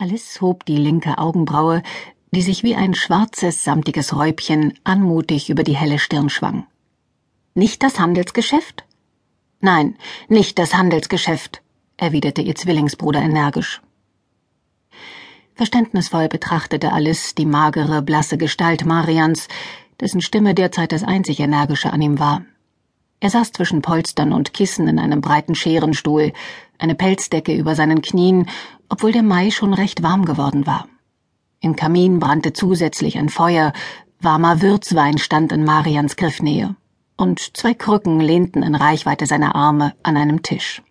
Alice hob die linke Augenbraue, die sich wie ein schwarzes, samtiges Räubchen anmutig über die helle Stirn schwang. Nicht das Handelsgeschäft? Nein, nicht das Handelsgeschäft, erwiderte ihr Zwillingsbruder energisch. Verständnisvoll betrachtete Alice die magere, blasse Gestalt Marians, dessen Stimme derzeit das einzig Energische an ihm war. Er saß zwischen Polstern und Kissen in einem breiten Scherenstuhl, eine Pelzdecke über seinen Knien, obwohl der Mai schon recht warm geworden war. Im Kamin brannte zusätzlich ein Feuer, warmer Würzwein stand in Marians Griffnähe, und zwei Krücken lehnten in Reichweite seiner Arme an einem Tisch.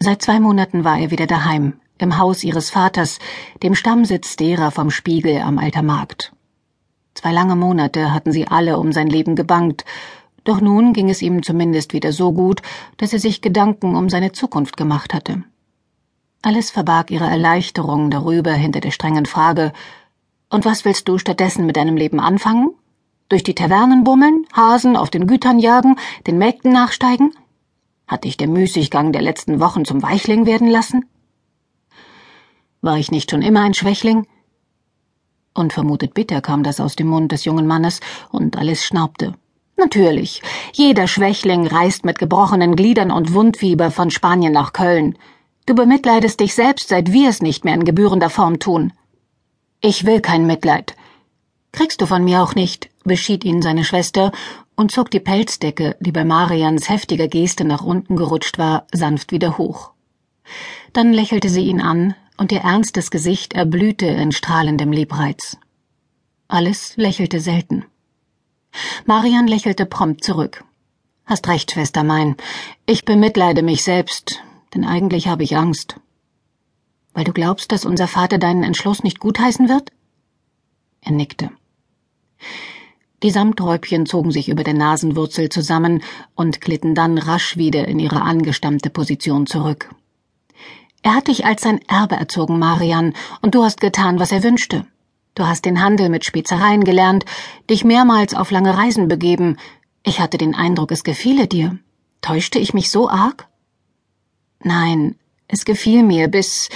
Seit zwei Monaten war er wieder daheim, im Haus ihres Vaters, dem Stammsitz derer vom Spiegel am Alter Markt. Zwei lange Monate hatten sie alle um sein Leben gebangt, doch nun ging es ihm zumindest wieder so gut, dass er sich Gedanken um seine Zukunft gemacht hatte. Alles verbarg ihre Erleichterung darüber hinter der strengen Frage Und was willst du stattdessen mit deinem Leben anfangen? Durch die Tavernen bummeln, Hasen auf den Gütern jagen, den Mägden nachsteigen? Hat dich der Müßiggang der letzten Wochen zum Weichling werden lassen? War ich nicht schon immer ein Schwächling? Unvermutet bitter kam das aus dem Mund des jungen Mannes, und Alice schnaubte. Natürlich. Jeder Schwächling reist mit gebrochenen Gliedern und Wundfieber von Spanien nach Köln. Du bemitleidest dich selbst, seit wir es nicht mehr in gebührender Form tun. Ich will kein Mitleid. Kriegst du von mir auch nicht, beschied ihn seine Schwester und zog die Pelzdecke, die bei Marians heftiger Geste nach unten gerutscht war, sanft wieder hoch. Dann lächelte sie ihn an, und ihr ernstes Gesicht erblühte in strahlendem Liebreiz. Alles lächelte selten. Marian lächelte prompt zurück. Hast recht, Schwester mein. Ich bemitleide mich selbst, denn eigentlich habe ich Angst. Weil du glaubst, dass unser Vater deinen Entschluss nicht gutheißen wird? Er nickte. Die Samträubchen zogen sich über der Nasenwurzel zusammen und glitten dann rasch wieder in ihre angestammte Position zurück. Er hat dich als sein Erbe erzogen, Marian, und du hast getan, was er wünschte. Du hast den Handel mit Spezereien gelernt, dich mehrmals auf lange Reisen begeben. Ich hatte den Eindruck, es gefiele dir. Täuschte ich mich so arg? Nein, es gefiel mir, bis.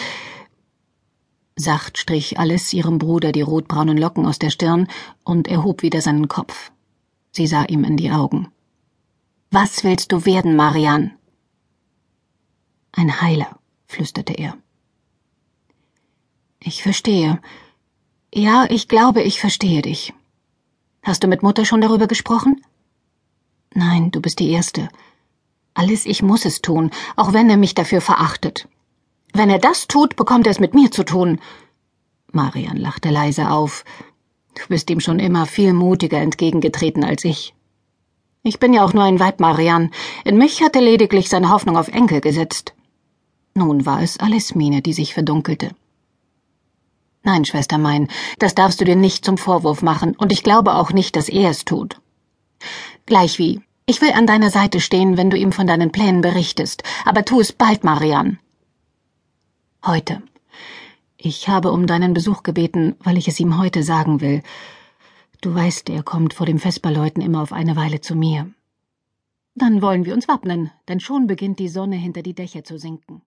Sacht strich Alice ihrem Bruder die rotbraunen Locken aus der Stirn und erhob wieder seinen Kopf. Sie sah ihm in die Augen. Was willst du werden, Marian? Ein Heiler, flüsterte er. Ich verstehe. Ja, ich glaube, ich verstehe dich. Hast du mit Mutter schon darüber gesprochen? Nein, du bist die Erste. Alles, ich muss es tun, auch wenn er mich dafür verachtet. Wenn er das tut, bekommt er es mit mir zu tun. Marian lachte leise auf. Du bist ihm schon immer viel mutiger entgegengetreten als ich. Ich bin ja auch nur ein Weib, Marian. In mich hat er lediglich seine Hoffnung auf Enkel gesetzt. Nun war es Alesmine, die sich verdunkelte. Nein, Schwester mein, das darfst du dir nicht zum Vorwurf machen, und ich glaube auch nicht, dass er es tut. Gleichwie, ich will an deiner Seite stehen, wenn du ihm von deinen Plänen berichtest, aber tu es bald, Marian. Heute. Ich habe um deinen Besuch gebeten, weil ich es ihm heute sagen will. Du weißt, er kommt vor dem Vesperläuten immer auf eine Weile zu mir. Dann wollen wir uns wappnen, denn schon beginnt die Sonne hinter die Dächer zu sinken.